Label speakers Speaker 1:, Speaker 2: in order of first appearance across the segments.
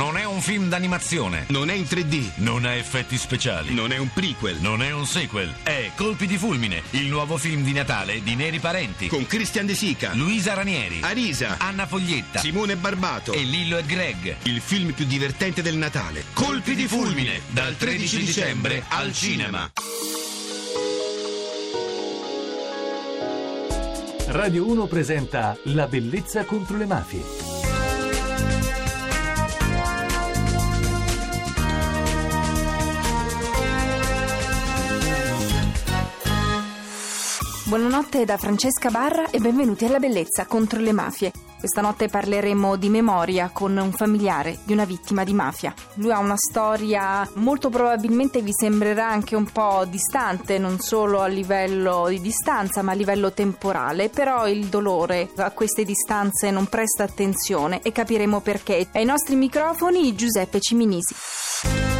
Speaker 1: Non è un film d'animazione.
Speaker 2: Non è in 3D.
Speaker 1: Non ha effetti speciali.
Speaker 2: Non è un prequel.
Speaker 1: Non è un sequel. È Colpi di fulmine, il nuovo film di Natale di Neri Parenti.
Speaker 2: Con Christian De Sica,
Speaker 1: Luisa Ranieri,
Speaker 2: Arisa,
Speaker 1: Anna Foglietta
Speaker 2: Simone Barbato.
Speaker 1: e Lillo e Greg.
Speaker 2: Il film più divertente del Natale.
Speaker 1: Colpi di fulmine, dal 13 dicembre al cinema.
Speaker 3: Radio 1 presenta La bellezza contro le mafie.
Speaker 4: Buonanotte da Francesca Barra e benvenuti alla Bellezza contro le mafie. Questa notte parleremo di memoria con un familiare di una vittima di mafia. Lui ha una storia molto probabilmente vi sembrerà anche un po' distante, non solo a livello di distanza ma a livello temporale, però il dolore a queste distanze non presta attenzione e capiremo perché. Ai nostri microfoni Giuseppe Ciminisi.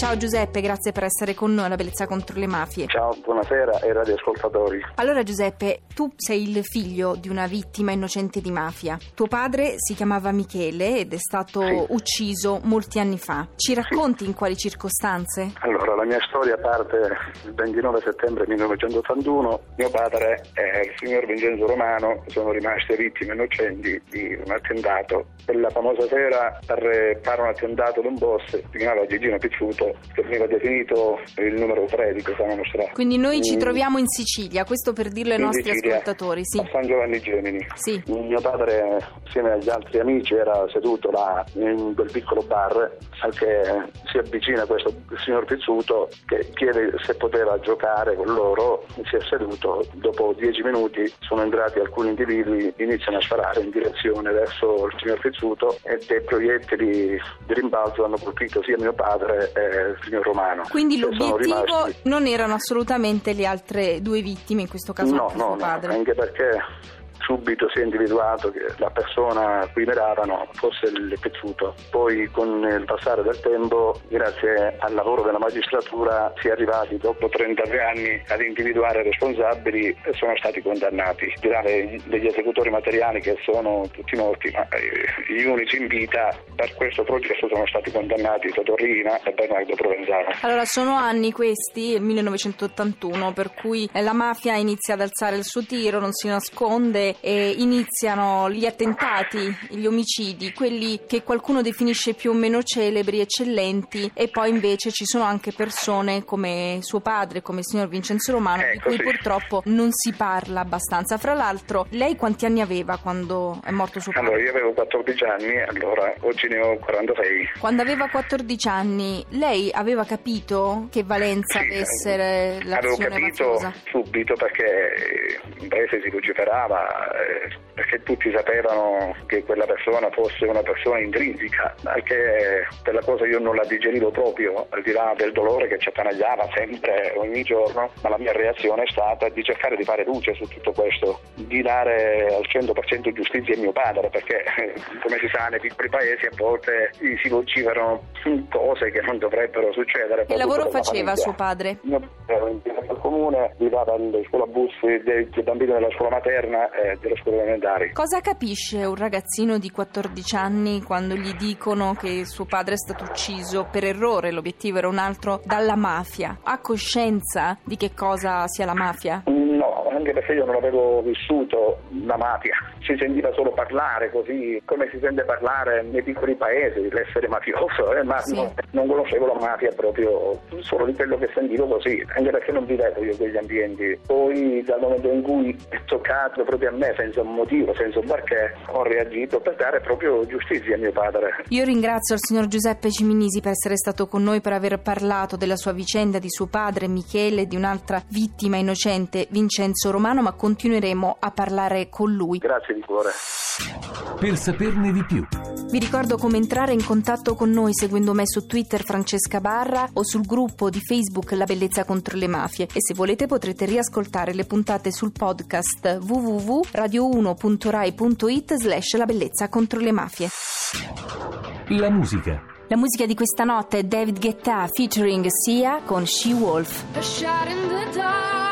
Speaker 4: Ciao Giuseppe, grazie per essere con noi alla Bellezza contro le mafie.
Speaker 5: Ciao, buonasera ai radioascoltatori.
Speaker 4: Allora Giuseppe, tu sei il figlio di una vittima innocente di mafia. Tuo padre si chiamava Michele ed è stato
Speaker 5: Sì.
Speaker 4: ucciso molti anni fa. Ci racconti in quali circostanze?
Speaker 5: Allora, la mia storia parte il 29 settembre 1981. Mio padre e il signor Vincenzo Romano sono rimaste vittime innocenti di un attentato. Quella famosa sera per fare un attentato ad un boss si chiamava Gigino Pizzuto, che veniva definito il numero 3 di questa nostra.
Speaker 4: Quindi noi ci
Speaker 5: Mm.
Speaker 4: troviamo in Sicilia, questo per dirlo ai nostri
Speaker 5: Sicilia,
Speaker 4: ascoltatori, sì.
Speaker 5: A San Giovanni Gemini.
Speaker 4: Sì.
Speaker 5: Mio padre, insieme agli altri amici, era seduto là in quel piccolo bar al che si avvicina questo signor Pizzuto che chiede se poteva giocare con loro. Si è seduto, dopo dieci minuti sono entrati alcuni individui, iniziano a sparare in direzione verso il signor Pizzuto e dei proiettili di rimbalzo hanno colpito sia mio padre che il signor Romano.
Speaker 4: Quindi l'obiettivo
Speaker 5: rimasti-
Speaker 4: non erano assolutamente le altre due vittime, in questo caso
Speaker 5: No,
Speaker 4: anche
Speaker 5: no,
Speaker 4: suo
Speaker 5: no,
Speaker 4: padre.
Speaker 5: anche perché subito si è individuato che la persona a cui miravano fosse il pezzuto. Poi con il passare del tempo, grazie al lavoro della magistratura, si è arrivati dopo 33 anni ad individuare i responsabili e sono stati condannati. Tirare degli esecutori materiali che sono tutti morti, ma eh, gli unici in vita per questo processo sono stati condannati Totorrina e Bernardo Provenzano.
Speaker 4: Allora, sono anni questi, il 1981, per cui la mafia inizia ad alzare il suo tiro, non si nasconde e iniziano gli attentati, gli omicidi, quelli che qualcuno definisce più o meno celebri, eccellenti, e poi invece ci sono anche persone come suo padre, come il signor Vincenzo Romano, di
Speaker 5: Ecco,
Speaker 4: cui
Speaker 5: sì.
Speaker 4: purtroppo non si parla abbastanza. Fra l'altro, lei quanti anni aveva quando è morto suo padre?
Speaker 5: Allora, io avevo 14 anni, allora oggi ne ho 46.
Speaker 4: Quando aveva 14 anni, lei aveva capito che valenza
Speaker 5: Sì,
Speaker 4: avesse
Speaker 5: avevo
Speaker 4: l'azione
Speaker 5: capito
Speaker 4: mafiosa?
Speaker 5: subito perché in paese si vociferava, eh, perché tutti sapevano che quella persona fosse una persona intrinseca, anche quella cosa io non la digerivo proprio, al di là del dolore che ci attanagliava sempre, ogni giorno, ma la mia reazione è stata di cercare di fare luce su tutto questo, di dare al 100% giustizia a mio padre, perché eh, come si sa nei piccoli paesi a volte si vociferano cose che non dovrebbero succedere.
Speaker 4: Che lavoro
Speaker 5: per la
Speaker 4: faceva suo padre?
Speaker 5: Io ero impiegato al comune, guidava la scuola bus dei, bambini della scuola materna delle scuole elementari.
Speaker 4: Cosa capisce un ragazzino di 14 anni quando gli dicono che suo padre è stato ucciso per errore, l'obiettivo era un altro, dalla mafia? Ha coscienza di che cosa sia la mafia?
Speaker 5: No, anche perché io non avevo vissuto la mafia, si sentiva solo parlare così, come si sente parlare nei piccoli paesi, l'essere mafioso, eh, ma
Speaker 4: Sì.
Speaker 5: non, non conoscevo la mafia proprio solo di quello che sentivo così, anche perché non vivevo io quegli ambienti. Poi dal momento in cui è toccato proprio a me, senza un motivo, senza un perché, ho reagito per dare proprio giustizia a mio padre.
Speaker 4: Io ringrazio il signor Giuseppe Ciminisi per essere stato con noi, per aver parlato della sua vicenda, di suo padre Michele, di un'altra vittima innocente, Vincenzo Romano, ma continueremo a parlare con lui.
Speaker 5: Grazie di cuore.
Speaker 3: Per saperne di più.
Speaker 4: Vi ricordo come entrare in contatto con noi seguendo me su Twitter Francesca Barra o sul gruppo di Facebook La Bellezza contro le Mafie e se volete potrete riascoltare le puntate sul podcast www.radio1.rai.it slash La Bellezza contro le Mafie.
Speaker 3: La musica.
Speaker 4: La musica di questa notte è David Guetta featuring Sia con She Wolf.
Speaker 6: A shot in the dark.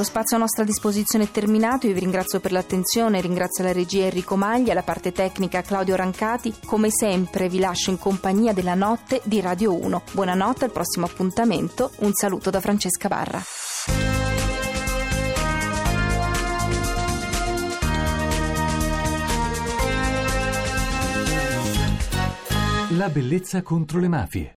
Speaker 4: Lo spazio a nostra disposizione è terminato, io vi ringrazio per l'attenzione, ringrazio la regia Enrico Maglia, la parte tecnica Claudio Rancati, come sempre vi lascio in compagnia della notte di Radio 1. Buonanotte, al prossimo appuntamento, un saluto da Francesca Barra.
Speaker 3: La bellezza contro le mafie.